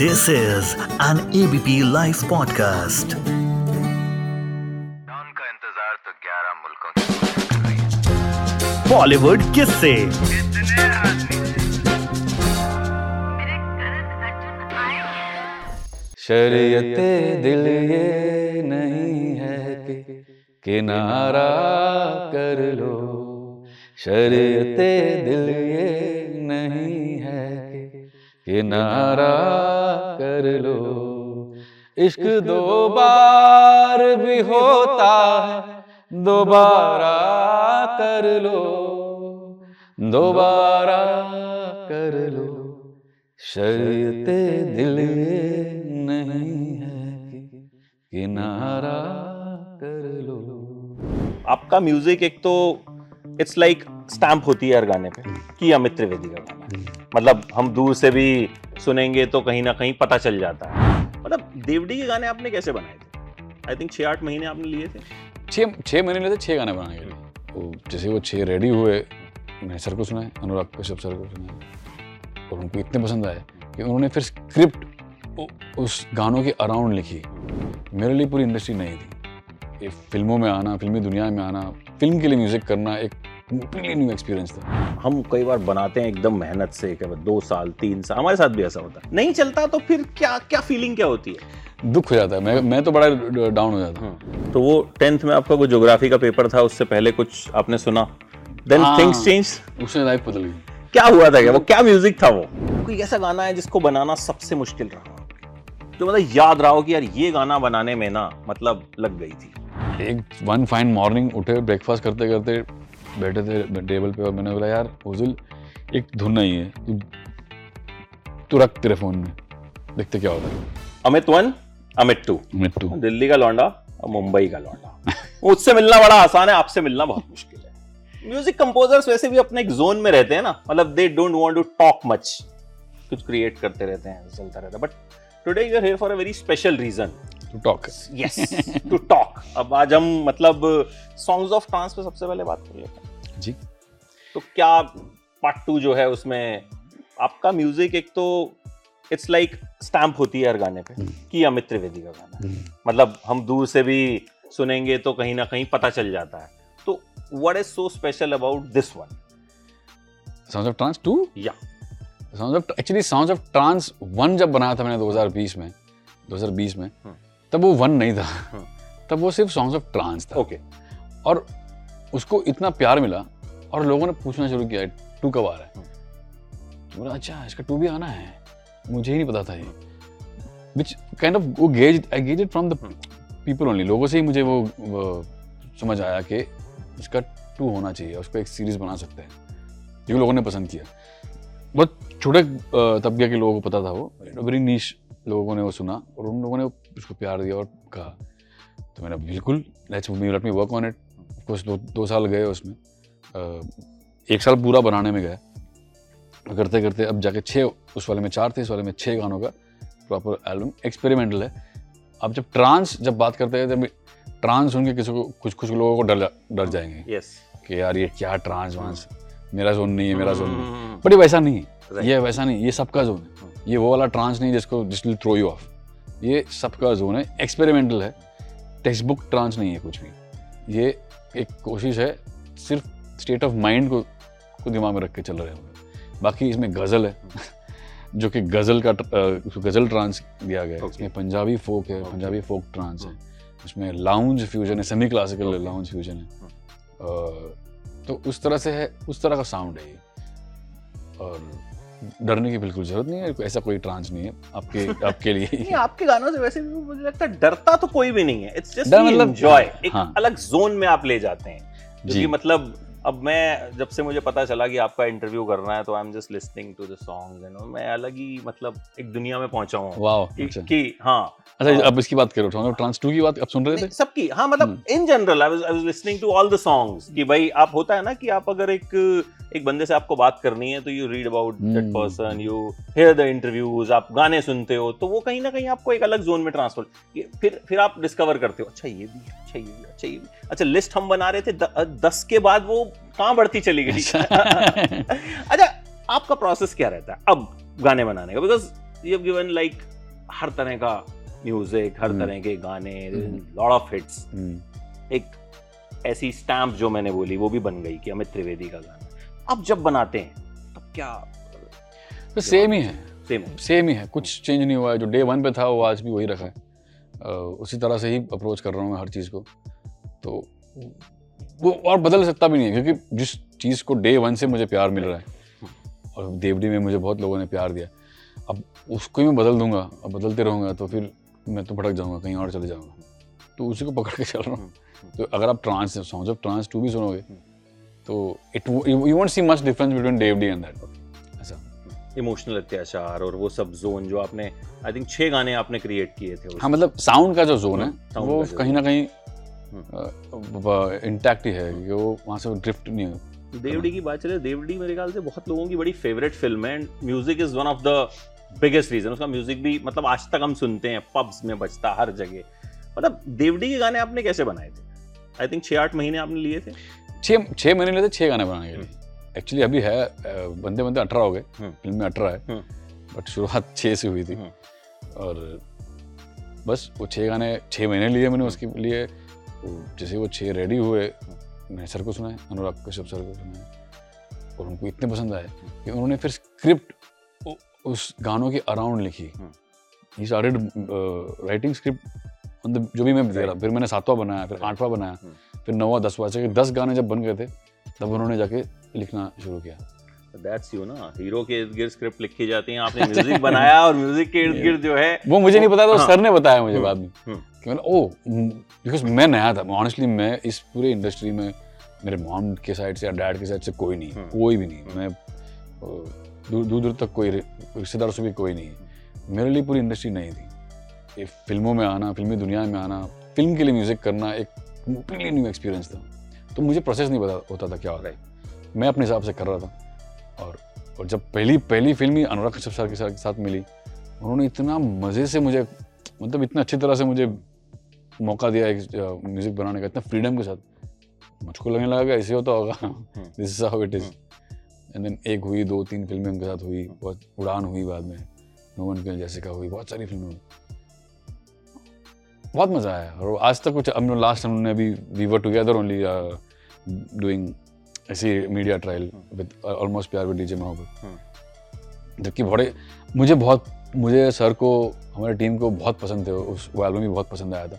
This is an ABP Life podcast. Don का इंतज़ार तो 11 मुल्कों की बॉलीवुड किससे शरीयत दिल ये नहीं है कि किनारा कर लो। शरीयत दिल ये नहीं किनारा कर लो। इश्क दो बार भी होता है दोबारा कर लो। दोबारा कर लो। शरीयत दिल ये नहीं है कि किनारा कर लो। आपका म्यूज़िक एक तो इट्स लाइक स्टैम्प होती है हर गाने पे कि अमित त्रिवेदी का गाना। मतलब हम दूर से भी सुनेंगे तो कहीं ना कहीं पता चल जाता है। मतलब देवडी के गाने आपने कैसे बनाए थे? आई थिंक छः आठ महीने आपने लिए थे। छः छः महीने लेते छः गाने बनाने के लिए वो जैसे वो छः रेडी हुए मैंने सर को सुना है अनुराग कश्यप सर को सुना है और उनको इतने पसंद आए कि उन्होंने फिर स्क्रिप्ट उस गानों के अराउंड लिखी। मेरे लिए पूरी इंडस्ट्री नहीं थी। ये फ़िल्मों में आना फिल्मी दुनिया में आना फ़िल्म के लिए म्यूज़िक करना एक कंप्लीटली न्यू एक्सपीरियंस था। हम कई बार बनाते हैं एकदम मेहनत से कई बार दो साल तीन साल हमारे साथ भी ऐसा होता है। नहीं चलता तो फिर क्या क्या फीलिंग क्या होती है? दुख हो जाता है। मैं मैं तो बड़ा डाउन हो जाता हूँ। तो वो टेंथ में आपका कोई ज्योग्राफी का पेपर था उससे पहले कुछ आपने सुना? देन हाँ। थिंग्स चेंज उससे लाइफ बदल गई। क्या हुआ था क्या? वो क्या म्यूज़िक था वो? कोई ऐसा गाना है जिसको बनाना सबसे मुश्किल रहा? तो मतलब याद रहा हो कि यार ये गाना बनाने में ना मतलब लग गई थी। एक वन फाइन मॉर्निंग उठे ब्रेकफास्ट करते करते बैठे थे टेबल पे और मैंने बोला यार उजुल एक धुन नहीं है तू तू रख तेरे फ़ोन में देखते क्या होता है. Amit one Amit two. मिट्टू दिल्ली का लौंडा और मुंबई का लौंडा। उससे मिलना बड़ा आसान है आपसे मिलना बहुत मुश्किल है। म्यूज़िक कंपोजर्स वैसे भी अपने एक जोन में रहते हैं ना मतलब they don't want to talk much कुछ क्रिएट करते रहते हैं चलता रहता है। But today you are here for a very special reason to talk yes to talk अब आज हम मतलब सॉन्ग्स ऑफ़ ट्रांस पे सबसे पहले बात कर लेते हैं। जी। तो क्या पार्ट टू जो है उसमें आपका म्यूज़िक एक तो इट्स लाइक स्टैम्प होती है हर गाने पे कि अमित त्रिवेदी का गाना। मतलब हम दूर से भी सुनेंगे तो कहीं ना कहीं पता चल जाता है। तो what is so special about this one sound of trance two या sound of actually sound of trance one जब बनाया था मैंने 2020 में 2020 में हम्म। तब वो वन नहीं था। हम्म। तब वो सिर्फ़ सॉन्ग्स ऑफ़ ट्रांस था। Okay okay. और उसको इतना प्यार मिला और लोगों ने पूछना शुरू किया टू कब आ रहा है? तो बोला अच्छा इसका टू भी आना है। मुझे ही नहीं पता था ये। विच काइंड ऑफ़ वो gauge I gauge it from the people only लोगों से ही मुझे वो, वो समझ आया कि इसका टू होना चाहिए उसको एक सीरीज़ बना सकते हैं क्योंकि लोगों ने पसंद किया। बहुत छोटे तबके के लोगों को पता था वो। वेरी नीश लोगों ने वो सुना और उन लोगों ने उसको प्यार दिया और कहा। तो मैंने बिल्कुल let's let me work on it कुछ दो दो साल गए उसमें। एक साल पूरा बनाने में गया करते करते अब जाके छः उस वाले में चार थे इस वाले में छः गानों का प्रॉपर एल्बम एक्सपेरिमेंटल है। अब जब ट्रांस जब बात करते हैं जब ट्रांस सुन के किसी को कुछ कुछ लोगों को डर डर जाएँगे। यस कि यार ये क्या ट्रांस वांस मेरा जोन नहीं है मेरा जोन नहीं है। बट ये वैसा नहीं है। Right. ये वैसा नहीं ये सबका जोन है। ये वो वाला ट्रांस नहीं जिसको जिस विल थ्रो यू ऑफ़ ये सबका जोन है। एक्सपेरिमेंटल है। टेक्स्ट बुक ट्रांस नहीं है कुछ भी। ये एक कोशिश है सिर्फ़ स्टेट ऑफ़ माइंड को को दिमाग में रख के चल रहे होंगे। बाकी इसमें गज़ल है जो कि गज़ल का गज़ल ट्रांस दिया गया है। Okay. इसमें पंजाबी फोक है पंजाबी फोक ट्रांस है। उसमें लाउंज फ्यूजन है सेमी क्लासिकल लाउंज फ्यूजन है अ, तो उस तरह से है उस तरह का साउंड है ये। और डरने की बिल्कुल ज़रूरत नहीं है ऐसा कोई ट्रांस नहीं है आपके आपके लिए। नहीं आपके गानों से वैसे भी मुझे लगता है डरता तो कोई भी नहीं है। इट्स जस्ट डर मतलब- एंजॉय एक हाँ। अलग जोन में आप ले जाते हैं। जी क्योंकि मतलब अब मैं जब से मुझे पता चला कि आपका इंटरव्यू करना है तो I am just listening to the songs and मैं अलग ही मतलब एक दुनिया में पहुँचा हूँ। वाह कि, अच्छा। कि हाँ। अच्छा अब इसकी बात करो सॉन्ग ट्रांस टू की बात आप सुन रहे थे? सबकी हाँ मतलब। In general I was listening to all the songs कि भाई आप होता है ना कि आप अगर एक एक बंदे से आपको बात करनी है तो you read about that. Person you hear the interviews आप गाने सुनते हो तो वो कहीं ना कहीं आपको एक अलग जोन में ट्रांसफ़र फिर फिर आप डिस्कवर करते हो अच्छा ये भी है। अच्छा ये भी अच्छा ये भी अच्छा लिस्ट हम बना रहे थे द, दस के बाद वो कहाँ बढ़ती चली गई? अच्छा। आपका प्रोसेस क्या रहता है अब गाने बनाने का? Because you have given like हर तरह का म्यूज़िक हर हम्म। तरह के गाने। लॉट ऑफ़ हिट्स एक ऐसी स्टैम्प जो मैंने बोली वो भी बन गई कि अमित त्रिवेदी का गाना। अब जब बनाते हैं तब क्या? तो सेम ही है। सेम है। सेम ही है। कुछ चेंज नहीं हुआ है। जो डे वन पे था वो आज भी वही रखा है। उसी तरह से ही अप्रोच कर रहा हूँ मैं हर चीज़ को। तो वो और बदल सकता भी नहीं है, क्योंकि जिस चीज़ को डे वन से मुझे प्यार मिल रहा है, और देवडी में मुझे बहुत लोगों ने प्यार दिया, अब उसको ही मैं बदल दूँगा, अब बदलते रहूँगा तो फिर मैं तो भटक जाऊँगा, कहीं और चले जाऊँगा। तो उसी को पकड़ के चल रहा हूँ। तो अगर आप ट्रांस सॉन्ग्स जब ट्रांस टू भी सुनोगे तो it you won't see much difference between DevD and that emotional Atyachar और वो सब जोन जो आपने आई थिंक छह गाने आपने क्रिएट किए थे हाँ मतलब साउंड का जो जोन है हम्म, वो कहीं ना कहीं हम्म। इंटैक्ट ही है कि वो वहाँ से ड्रिफ्ट नहीं हो। देवडी की बात चले देवडी मेरे ख्याल से बहुत लोगों की बड़ी फेवरेट फ़िल्म है and music is one of the biggest reason उसका म्यूज़िक भी मतलब आज तक हम सुनते हैं पब्स में बजता हर जगह। मतलब देवडी के गाने आपने कैसे बनाए थे? आई थिंक छह आठ महीने आपने लिए थे। छः छः महीने लिए थे छः गाने बनाने के लिए एक्चुअली अभी है बंदे बनते अठारह हो गए। हम्म। फ़िल्म में अठारह है। हम्म। बट शुरुआत छः से हुई थी। हम्म। और बस वो छः गाने छः महीने लिए मैंने उसके लिए। तो जैसे वो छः रेडी हुए मैंने सर को सुनाए अनुराग कश्यप सर को सुनाए और उनको इतने पसंद आए कि उन्होंने फिर स्क्रिप्ट उस गानों के अराउंड लिखी। He started writing script on the जो भी मैं दे रहा फिर मैंने सातवां बनाया फिर आठवां बनाया। फिर नौवां दसवां से दस गाने जब बन गए थे तब उन्होंने जाके लिखना शुरू किया। दैट्स यू ना? हीरो के इर्द गिर्द स्क्रिप्ट लिखी जाती है आपने म्यूज़िक बनाया और म्यूज़िक के इर्द गिर्द जो है वो मुझे नहीं पता था हाँ। सर ने बताया मुझे हम्म, बाद में। हम्म। कि मतलब ओ बिकॉज़ मैं नया था ऑनेस्टली मैं इस पूरे इंडस्ट्री में मेरे मॉम के साइड से या डैड के साइड से कोई नहीं हम्म। कोई भी नहीं। मैं दूर दूर दूर तक कोई रिश्तेदारों से भी कोई नहीं। मेरे लिए पूरी इंडस्ट्री नहीं थी। ये फ़िल्मों में आना फिल्मी दुनिया में आना फ़िल्म के लिए म्यूज़िक करना एक कंप्लीटली न्यू एक्सपीरियंस था। तो मुझे प्रोसेस नहीं पता होता था क्या हो। रहा है मैं अपने हिसाब से कर रहा था। और और जब पहली पहली फ़िल्म ही अनुराग कश्यप सर के साथ, साथ मिली उन्होंने इतना मज़े से मुझे मतलब इतना अच्छी तरह से मुझे मौका दिया एक म्यूज़िक बनाने का इतना फ्रीडम के साथ। मुझको लगने लगा कि ऐसे होता होगा। This is how it is and then एक हुई दो तीन फ़िल्में उनके साथ हुई बहुत उड़ान हुई बाद में। नो वन किल जैसिका हुई बहुत सारी फ़िल्में हुई। बहुत मज़ा आया। और आज तक कुछ हम लास्ट हमने अभी we were together only doing ऐसी मीडिया ट्रायल विद ऑलमोस्ट प्यार विद डीजे मोहब्बत जबकि बड़े मुझे बहुत मुझे सर को हमारी टीम को बहुत पसंद थे उस वो एल्बम भी बहुत पसंद आया था।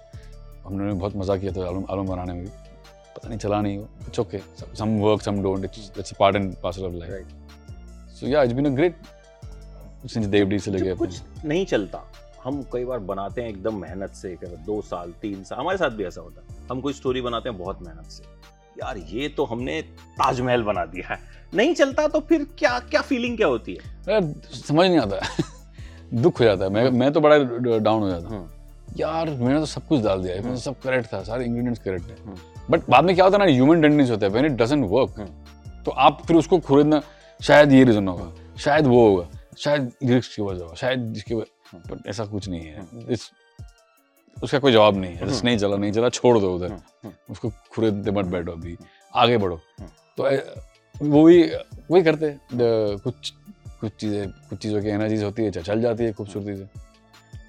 हमने बहुत मज़ा किया था एल्बम एल्बम बनाने में भी। पता नहीं चला नहीं it's okay some work some don't it's it's part and parcel of life so yeah it's been a great since DevD से लेके कुछ नहीं चलता। हम कई बार बनाते हैं एकदम मेहनत से कई बार दो साल तीन साल हमारे साथ भी ऐसा होता है। हम कोई स्टोरी बनाते हैं बहुत मेहनत से। यार ये तो हमने ताजमहल बना दिया है। नहीं चलता तो फिर क्या क्या फीलिंग क्या होती है? समझ नहीं आता। दुख हो जाता है। मैं मैं तो बड़ा डाउन हो जाता हूँ। हम्म। यार मैंने तो सब कुछ डाल दिया। है सब करेक्ट था सारे इंग्रेडिएंट्स करेक्ट है। हम्म। बट बाद में क्या होता है ना ह्यूमन टेंडेंसी होता है। When it doesn't work hmm. तो आप फिर उसको खरीदना शायद ये रीजन होगा शायद वो होगा शायद लिरिक्स की वजह होगा शायद इसकी वजह बट ऐसा कुछ नहीं है। इस उसका कोई जवाब नहीं है। जैसे नहीं चला नहीं चला छोड़ दो उधर। उसको खरीदते मत बैठो अभी। आगे बढ़ो। तो वो भी वही करते कुछ कुछ चीज़ें कुछ चीज़ों की एनर्जीज होती है चल जाती है खूबसूरती से।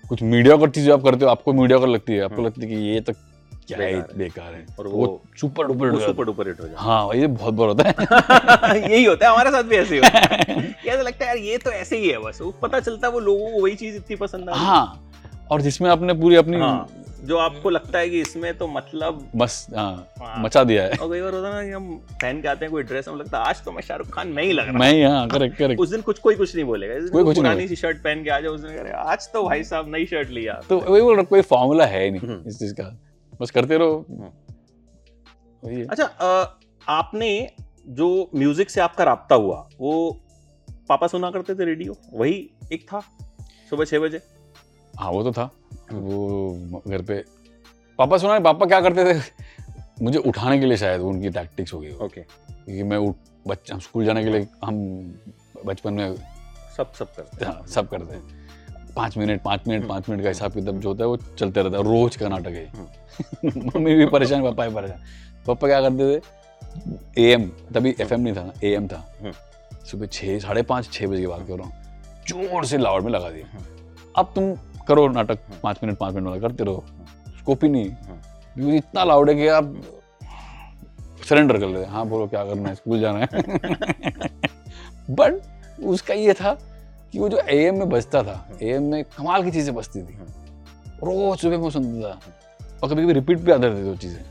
कुछ मीडिया कर चीज़ आप करते हो आपको मीडिया कर लगती है। आपको लगती है कि ये तो क्या है बेकार है। बेकार है। और वो super duper super duper hit हो जाता हाँ। ये बहुत बार होता है। यही होता है हमारे साथ भी ऐसे होता है। ऐसा लगता है यार ये तो ऐसे ही है बस। वो पता चलता है वो लोगों को वही चीज़ इतनी पसंद आ है। और जिसमें आपने पूरी अपनी हाँ जो आपको लगता है कि इसमें तो मतलब बस हाँ हाँ। मचा दिया है। और कई बार होता है ना कि हम पहन के आते हैं कोई ड्रेस हम लगता है आज तो मैं शाहरुख खान नहीं लग रहा मैं ही हाँ करेक्ट करेक्ट उस दिन कुछ कोई कुछ नहीं बोलेगा। कोई कोई कुछ नहीं पुरानी सी शर्ट पहन के आ जाओ उस दिन आज तो भाई साहब नई शर्ट लिया तो वही बोल रहा कोई फॉर्मूला है ही नहीं हम्म। इस चीज़ का। बस करते रहो। अच्छा अ, आपने जो म्यूज़िक से आपका राब्ता हुआ वो पापा सुना करते थे रेडियो वही एक था सुबह छह बजे? हाँ वो तो था। वो घर पे पापा सुना पापा क्या करते थे? मुझे उठाने के लिए शायद उनकी टैक्टिक्स हो गई ओके क्योंकि मैं उठ बच्चा स्कूल जाने के लिए हम बचपन में सब सब करते हाँ, सब करते हैं। पाँच मिनट पाँच मिनट पाँच मिनट का हिसाब किताब जो होता है वो चलते रहता है। रोज का नाटक है। मम्मी भी परेशान पापा भी परेशान। पापा क्या करते थे? ए एम तभी एफएम नहीं था ना एएम था। हम्म। सुबह छः साढ़े पाँच छः बजे की बात कर रहा हूँ ज़ोर से लाउड में लगा दिया। अब तुम करो नाटक पाँच मिनट पाँच मिनट वाला करते रहो। स्कोप ही नहीं। क्योंकि इतना लाउड है कि आप सरेंडर कर लेते हैं। हाँ बोलो क्या करना है? स्कूल जाना है। बट उसका ये था कि वो जो एएम में बजता था एएम में कमाल की चीज़ें बजती थी। रोज सुबह में सुनता था। और कभी कभी रिपीट भी आते थे वो चीज़ें।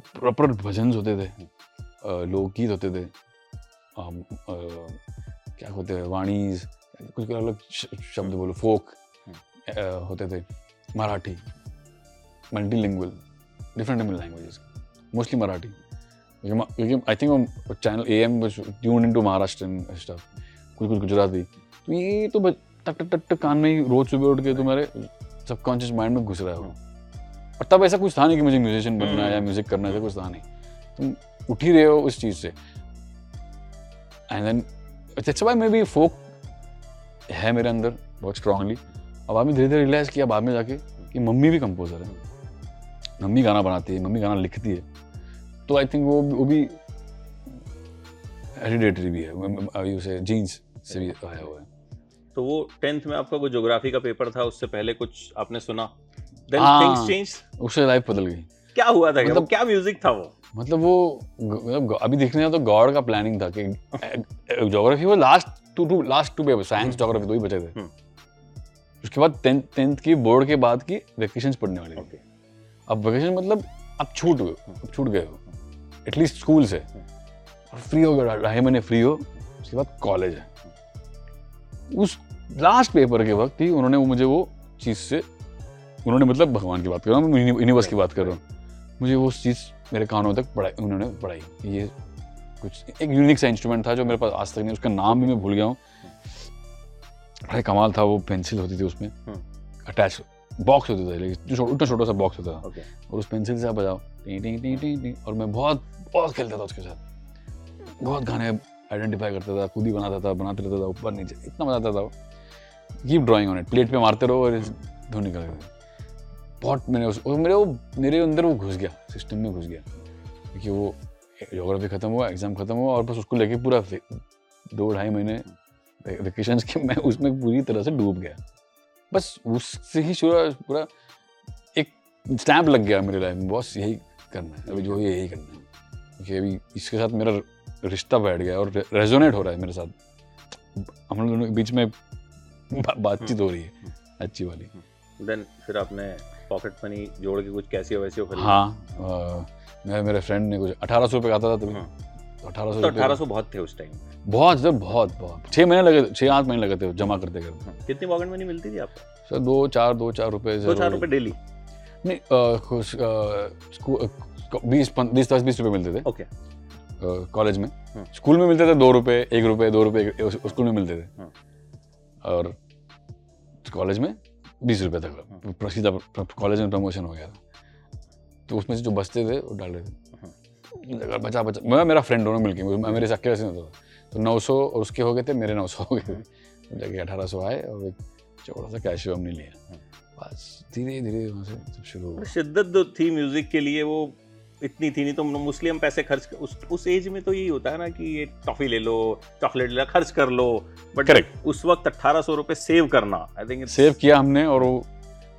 प्रॉपर भजन होते थे। लोकगीत होते थे। अम, अ, क्या होते हैं? वाणीज कुछ अलग शब्द बोलो फोक। होते थे Marathi multilingual different different languages mostly Marathi. क्योंकि I think channel A M tune in to Maharashtra stuff कुछ कुछ गुजराती। तो ये तो टक टक टक कान में ही रोज सुबह उठ के तुम्हारे सबकॉन्शियस माइंड में घुस रहा है और तब ऐसा कुछ था नहीं कि मुझे म्यूजिशियन बनना है या म्यूज़िक करना है ऐसा कुछ था नहीं। तुम उठ ही रहे हो उस चीज़ से। And then that's why maybe folk है मेरे अंदर बहुत स्ट्रांगली अब बाद में धीरे धीरे रियलाइज़ किया बाद में जाके कि मम्मी भी कंपोजर है। मम्मी गाना बनाती है मम्मी गाना लिखती है। तो आई थिंक वो वो भी हेरिडेटरी भी है। अभी उसे जीन्स से भी आया हुआ है। तो वो टेंथ में आपका कोई ज्योग्राफी का पेपर था उससे पहले कुछ आपने सुना? देन। थिंग्स चेंज उससे लाइफ बदल गई। क्या हुआ था मतलब मतलब- क्या म्यूज़िक था वो? मतलब वो मतलब अभी देखने जाओ तो गॉड का प्लानिंग था कि ज्योग्राफी वो last two two last two paper science geography दो ही बचे थे। हम्म। उसके बाद टेंथ टेंथ की बोर्ड के बाद की वैकेशन पढ़ने वाली ओके अब वैकेशन मतलब आप छूट गए अब छूट गए हो। एटलीस्ट स्कूल से। और फ्री हो गए ढाई महीने फ्री हो उसके बाद कॉलेज है। उस लास्ट पेपर के वक्त ही उन्होंने वो मुझे वो चीज़ से उन्होंने मतलब भगवान की बात कर रहा हूँ मैं यूनिवर्स की बात कर रहा हूँ। मुझे वो चीज़ मेरे कानों तक पढ़ाई उन्होंने पढ़ाई। ये कुछ एक यूनिक सा इंस्ट्रूमेंट था जो मेरे पास आज तक नहीं उसका नाम भी मैं भूल गया हूँ। बड़ा कमाल था वो पेंसिल होती थी उसमें। अटैच बॉक्स होता था लेकिन जो छोटा छोटा सा बॉक्स होता था। और उस पेंसिल से आप बजाओ। टी टी टी टी टी। और मैं बहुत बहुत खेलता था उसके साथ। बहुत गाने आइडेंटिफाई करता था खुद ही बनाता था बनाते रहता था ऊपर नीचे इतना मज़ा आता था वो। Keep drawing on it plate पे मारते रहो और धुन निकल गई बहुत मैंने उस मेरे वो मेरे अंदर वो घुस गया सिस्टम में घुस गया। क्योंकि वो जोग्राफी खत्म हुआ एग्ज़ाम खत्म हुआ और बस उसको लेके पूरा दो ढाई महीने वेकेशन के मैं उसमें पूरी तरह से डूब गया। बस उससे ही पूरा पूरा एक स्टैम्प लग गया मेरी लाइफ में बस यही करना है अभी जो है यही करना है। क्योंकि अभी इसके साथ मेरा रिश्ता बैठ गया और रेजोनेट हो रहा है मेरे साथ। हम लोग दोनों के बीच में बा- बातचीत हो रही है अच्छी वाली। देन फिर आपने पॉकेट मनी जोड़ के कुछ कैसी वैसी हाँ मैं मेरे फ्रेंड ने कुछ अठारह सौ रुपये का आता था तभी। हाँ। अठारह सौ तो अठारह सौ बहुत थे उस टाइम बहुत सर बहुत बहुत। छः महीने लगे छः आठ महीने लगे थे जमा करते करते। कितनी पॉकेट मनी मिलती थी आपको? सर दो चार दो चार रुपये दो चार रुपए डेली नहीं बीस बीस दस बीस रुपये मिलते थे। ओके कॉलेज में। हम्म। स्कूल में मिलते थे दो रुपये एक रुपये दो रुपये उस- स्कूल में मिलते थे। हम्म। और कॉलेज में बीस रुपये तक। प्र- सीधा कॉलेज में प्रमोशन हो गया था। तो उसमें से जो बचते थे वो डाल रहे। थे। अगर बचा बचा मैं मेरा फ्रेंड दोनों मिलके मैं मेरे से अकेले से होता था तो नौ सौ और उसके हो गए थे मेरे नौ सौ हो गए। थे जाके अठारह सौ आए और एक छोटा सा कैश हमने लिया। बस धीरे धीरे वहाँ से सब शुरू हुआ शिद्दत जो थी म्यूज़िक के लिए वो इतनी थी नहीं तो मोस्टली हम पैसे खर्च उस उस एज में तो यही होता है ना कि ये टॉफी ले लो चॉकलेट ले लो खर्च कर लो बट Correct. उस वक्त अट्ठारह सौ रुपये सेव करना आई थिंक सेव किया हमने और वो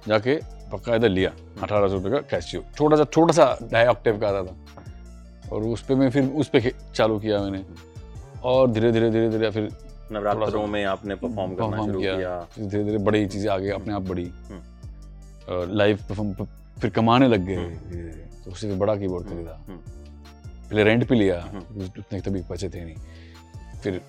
जाके बाकायदा लिया अठारह सौ रुपये का कैशियो छोटा सा छोटा सा ढाई ऑक्टेव का आता था और उस पे मैं फिर उस पर चालू किया मैंने और धीरे धीरे धीरे धीरे फिर नवरात्रों में आपने परफॉर्म करना शुरू किया। धीरे धीरे बड़ी चीज़ें आगे अपने आप बढ़ी हम्म। लाइव परफॉर्म फिर कमाने लग गए हम्म। धीरे तो उससे फिर बड़ा कीबोर्ड खरीदा हम्म, पहले रेंट पे लिया हम्म। उतने तभी बचे थे नहीं फिर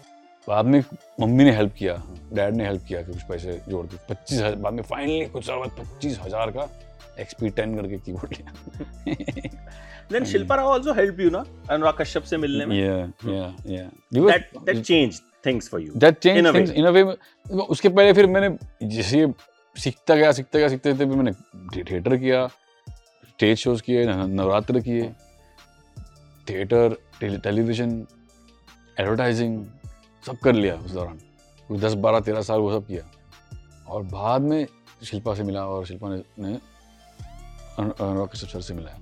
बाद में मम्मी ने हेल्प किया हम्म। डैड ने हेल्प किया कि कुछ पैसे जोड़ के पच्चीस हज़ार बाद में फाइनली कुछ साल बाद पच्चीस हज़ार का एक्सपी टेन करके कीबोर्ड लिया। Then Shilpa Rao also help you ना अनुराग कश्यप से मिलने में। Yeah yeah yeah. Because that that change things for you that changed in a way. things in a way उसके पहले फिर मैंने जैसे ये सीखता गया सीखता गया सीखते फिर मैंने थिएटर किया स्टेज शोज़ किए नवरात्र किए थिएटर टेलीविज़न एडवर्टाइजिंग सब कर लिया उस दौरान। कुछ दस बारह तेरह साल वो सब किया। और बाद में शिल्पा से मिला और शिल्पा ने, ने कश्यप सर से मिलाया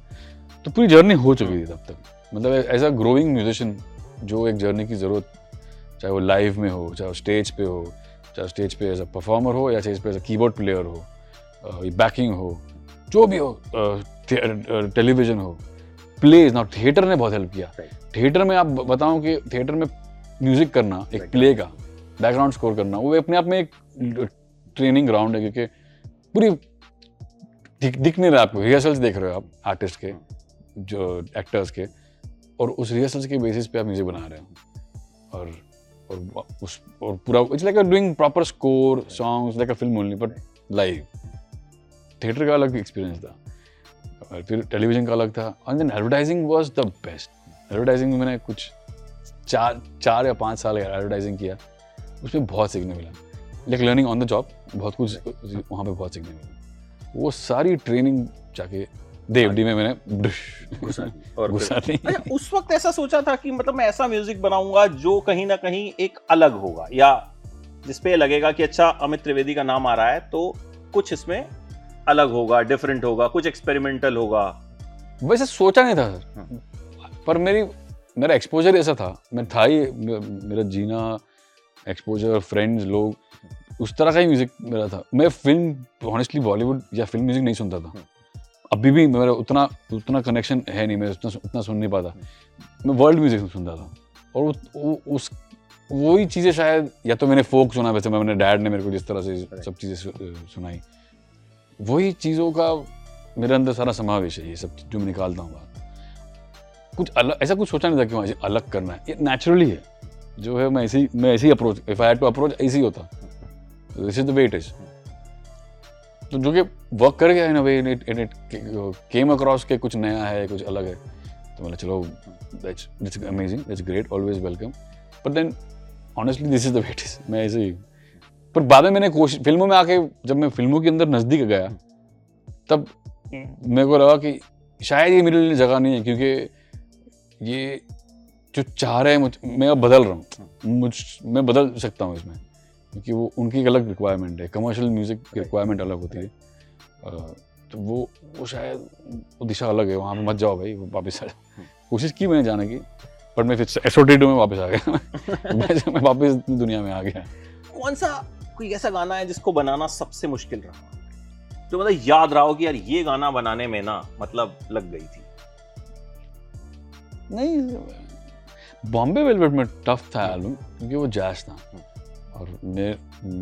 तो पूरी जर्नी हो चुकी थी तब तक। मतलब एज अ ग्रोइंग म्यूजिशियन जो एक जर्नी की ज़रूरत चाहे वो लाइव में हो चाहे वो स्टेज पे हो चाहे स्टेज पे एज अ परफॉर्मर हो या स्टेज पे एज अ कीबोर्ड प्लेयर हो बैकिंग हो जो भी हो टेलीविज़न हो प्लेज ना थिएटर ने बहुत हेल्प किया। थिएटर में आप बताऊँ कि थिएटर में म्यूज़िक करना एक प्ले का बैकग्राउंड स्कोर करना वो अपने आप में एक ट्रेनिंग ग्राउंड है क्योंकि पूरी दिख, दिख नहीं रहा आपको। रिहर्सल्स देख रहे हो आप आर्टिस्ट के जो एक्टर्स के और उस रिहर्सल्स के बेसिस पे आप म्यूज़िक बना रहे हो। और और उस और पूरा it's like doing proper score songs like a film only but live theatre का अलग एक्सपीरियंस था। और फिर टेलीविज़न का अलग था। And then advertising was the best advertising में मैंने कुछ चार चार या पाँच साल एडवर्टाइजिंग किया। उसमें बहुत सीखने मिला। Like learning on the job बहुत कुछ वहाँ पे बहुत सीखने मिला। वो सारी ट्रेनिंग जाके देवडी में मैंने और दी। अच्छा उस वक्त ऐसा सोचा था कि मतलब मैं ऐसा म्यूज़िक बनाऊँगा जो कहीं ना कहीं एक अलग होगा या जिसपे लगेगा कि अच्छा अमित त्रिवेदी का नाम आ रहा है तो कुछ इसमें अलग होगा डिफरेंट होगा कुछ एक्सपेरिमेंटल होगा। वैसे सोचा नहीं था सर। पर मेरी मेरा एक्सपोजर ऐसा था। मैं था ही मेरा जीना एक्सपोजर फ्रेंड्स लोग उस तरह का ही म्यूज़िक मेरा था। मैं फ़िल्म ऑनेस्टली बॉलीवुड या फ़िल्म म्यूज़िक नहीं सुनता था। अभी भी मेरा उतना उतना कनेक्शन है नहीं मैं उतना उतना सुन नहीं पाता। मैं वर्ल्ड म्यूज़िक सुनता था। और वो, वो उस वही चीज़ें शायद या तो मैंने फोक सुना वैसे मैं मैंने डैड ने मेरे को जिस तरह से सब चीज़ें सुनाई। वही चीज़ों का मेरे अंदर सारा समावेश है ये सब जो मैं निकालता हूँ कुछ अलग ऐसा कुछ सोचा नहीं था कि मुझे अलग करना है। ये नेचुरली है। जो है मैं ऐसे ही मैं ऐसे ही approach if I had to approach ऐसे ही होता। This is the way it is तो जो कि वर्क कर गया in a way it it came across के कुछ नया है, कुछ अलग है। तो मतलब चलो that's that's amazing that's great always welcome but then honestly this is the way it is मैं ऐसे ही पर बाद में मैंने कोशिश फ़िल्मों में आके जब मैं फ़िल्मों के अंदर नज़दीक गया, तब मेरे को लगा कि शायद ये मेरे लिए जगह नहीं है, क्योंकि ये जो चाह रहे हैं मुझ मैं अब बदल रहा हूँ। मुझ मैं बदल सकता हूँ इसमें। क्योंकि वो उनकी एक अलग रिक्वायरमेंट है। कमर्शियल म्यूज़िक की रिक्वायरमेंट अलग होती है। तो वो वो शायद वो दिशा अलग है। वहाँ पे मत जाओ भाई वो वापस आ जाओ कोशिश की मैंने जाने की पर मैं फिर एस में वापस आ गया। मैं मैं वापस दुनिया में आ गया। कौन सा कोई ऐसा गाना है जिसको बनाना सबसे मुश्किल रहा? जो मतलब याद रहा हो कि यार ये गाना बनाने में ना मतलब लग गई थी। नहीं बॉम्बे वेलवेट में टफ था एल्बम क्योंकि वो जैज था। और मैं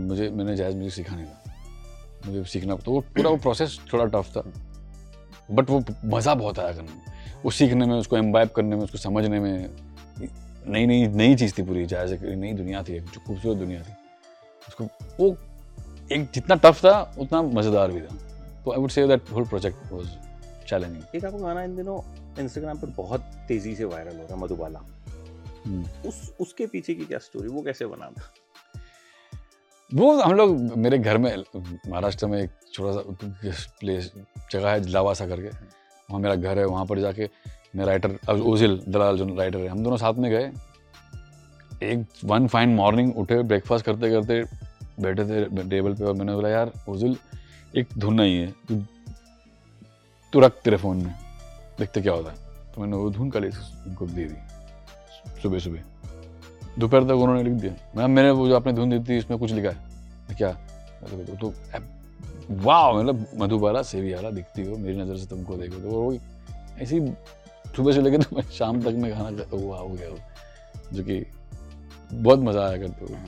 मुझे मैंने जैज म्यूज़िक सीखा नहीं था। मुझे सीखना तो वो पूरा वो प्रोसेस थोड़ा टफ था। बट वो मज़ा बहुत आया करने में। वो सीखने में उसको एम्बाइब करने में उसको समझने में नई नई नई चीज़ थी पूरी। जैज एक नई दुनिया थी एक जो खूबसूरत दुनिया थी। उसको वो एक जितना टफ था उतना मज़ेदार भी था। तो I would say that whole project was challenging एक आपका गाना इन दिनों इंस्टाग्राम पर बहुत तेज़ी से वायरल हो रहा है मधुबाला। उस उसके पीछे की क्या स्टोरी वो कैसे बना था? वो हम लोग, मेरे घर में, महाराष्ट्र में एक छोटा सा प्लेस जगह है लावासा करके। वहाँ मेरा घर है, वहाँ पर जाके मैं राइटर अब ओजिल, दलाल जो राइटर है, हम दोनों साथ में गए। एक वन फाइन मॉर्निंग उठे ब्रेकफास्ट करते करते बैठे थे टेबल पे और मैंने बोला, यार, ओजिल, एक धुन नहीं है, तू तू रख तेरे फ़ोन में, देखते क्या होता है। तो मैंने वो धुन कल उनको दे दी सुबह सुबह दोपहर तक उन्होंने लिख दिया। मैम मैंने वो जो आपने धुन दी थी इसमें कुछ लिखा है? क्या? मतलब तो, वाह मतलब मधुबाला से भी आला दिखती हो मेरी नज़र से तुमको देखो तो। वो ऐसी सुबह से लेकर तो शाम तक मैं गाना वाह हुआ हो गया जो कि बहुत मज़ा आया करते हुए।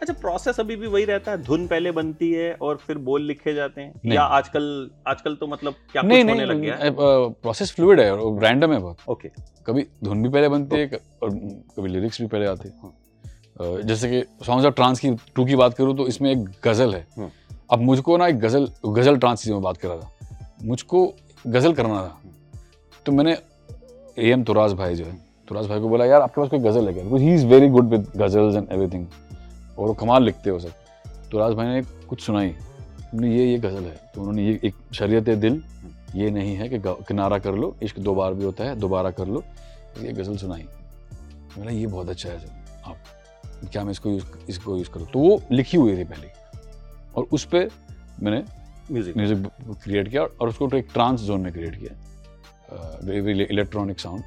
अच्छा प्रोसेस अभी भी वही रहता है धुन पहले बनती है और फिर बोल लिखे जाते हैं या आजकल आजकल तो मतलब क्या नहीं कुछ होने लग गया है? प्रोसेस फ्लूइड है और रैंडम है बहुत। ओके कभी धुन भी पहले बनती है और कभी लिरिक्स भी पहले आते हैं जैसे कि सॉन्ग्स ऑफ़ ट्रांस की टू की बात करूँ तो इसमें एक गज़ल है। हम्म। अब मुझको ना एक गज़ल गज़ल ट्रांस की बात कर रहा था। मुझको गज़ल करना था। तो मैंने ए एम तुराज भाई जो है तुराज भाई को बोला यार आपके पास कोई गज़ल है क्या? Because he is very good with ghazals and everything और वो कमाल लिखते हो सब। तो राज भाई ने कुछ सुनाई। उन्होंने ये ये गज़ल है। तो उन्होंने ये एक शरीयत दिल ये नहीं है कि किनारा कर लो इश्क दो बार भी होता है दोबारा कर लो। ये गज़ल सुनाई। मैंने ये बहुत अच्छा है सर आप क्या मैं इसको यूज़ इसको यूज़ करूँ? तो वो लिखी हुई थी पहले। और उस पर मैंने म्यूज़िक म्यूज़िक क्रिएट किया और उसको एक ट्रांस जोन में क्रिएट किया। Very very electronic sound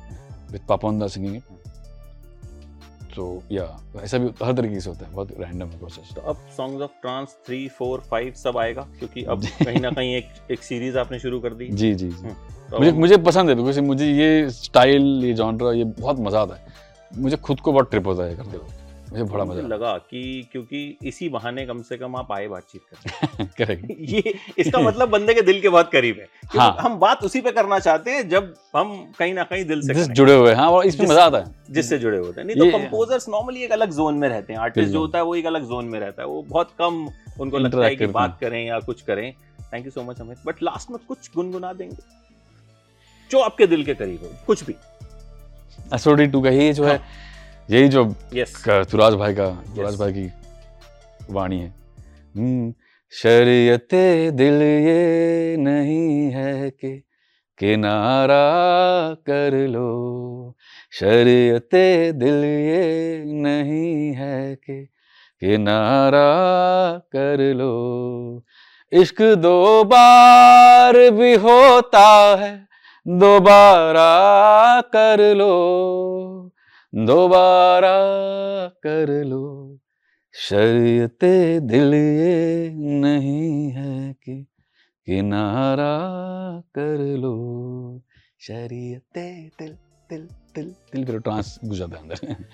with पापोंदा singing it तो या ऐसा भी हर तरीके से होता है बहुत रैंडम है प्रोसेस तो अब songs of trance three four five सब आएगा क्योंकि अब कहीं ना कहीं एक एक सीरीज़ आपने शुरू कर दी। जी जी जी। तो मुझे मुझे पसंद है बिकॉज़ मुझे ये स्टाइल ये जॉनरा ये बहुत मज़ा आता है। मुझे खुद को बहुत ट्रिप होता है करते हुए। मुझे बड़ा मज़ा लगा कि क्योंकि इसी बहाने कम से कम आप आए बातचीत करने। करेक्ट ये इसका मतलब बंदे के दिल के बहुत करीब है। हाँ। हम बात उसी पे करना चाहते हैं जब हम कहीं ना कहीं दिल से जुड़े हुए हैं। हाँ और इसमें मज़ा आता है। जिससे जुड़े होते हैं। नहीं तो कंपोजर्स नॉर्मली एक अलग जोन में रहते हैं। आर्टिस्ट जो होता है वो एक अलग जोन में रहता है। वो बहुत कम उनको लगता है कि बात करें या कुछ करें। Thank you so much Amit but last में कुछ गुनगुना देंगे। जो आपके दिल के करीब हो कुछ भी। एसओडी टू का ही जो है। हाँ। यही जो का तुराज भाई का तुराज Yes. भाई की वाणी है। हम्म, शरीयते दिल ये नहीं है कि किनारा कर लो। शरीयते दिल ये नहीं है कि किनारा कर लो। इश्क दो बार भी होता है दोबारा कर लो। दोबारा कर लो। शरीयते दिल ये नहीं है कि किनारा कर लो। शरीयते दिल दिल दिल दिल, फिर ट्रांस जाता है अंदर।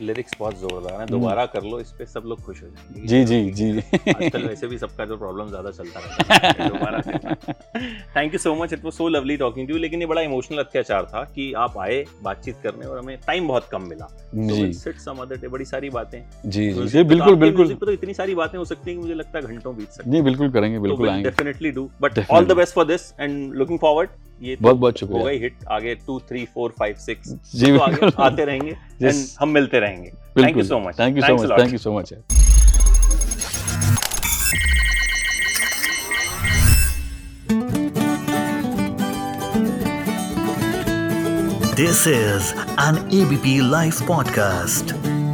लिरिक्स बहुत जोरदार है। दोबारा कर लो इस पे सब लोग खुश हो जाएँगे। जी जी जी। आजकल वैसे भी सबका जो प्रॉब्लम ज़्यादा चलता रहता है दोबारा thank you so much it was so lovely talking to you लेकिन ये बड़ा इमोशनल अत्याचार था कि आप आए बातचीत करने और हमें टाइम बहुत कम मिला। जी। सिट सम अदर डे बड़ी सारी बातें। जी जी तो बिल्कुल बिल्कुल। तो इतनी सारी बातें हो सकती हैं कि मुझे लगता है घंटों बीत सकते नहीं बिल्कुल करेंगे बिल्कुल आएँगे। Definitely do but all the best for this and looking forward ये तो बहुत बहुत शुक्रिया। हो गई हिट आगे two three four five six जी तो आगे आते रहेंगे हम मिलते रहेंगे। Thank you so much thank you so much thank you so much This is an ABP Life podcast.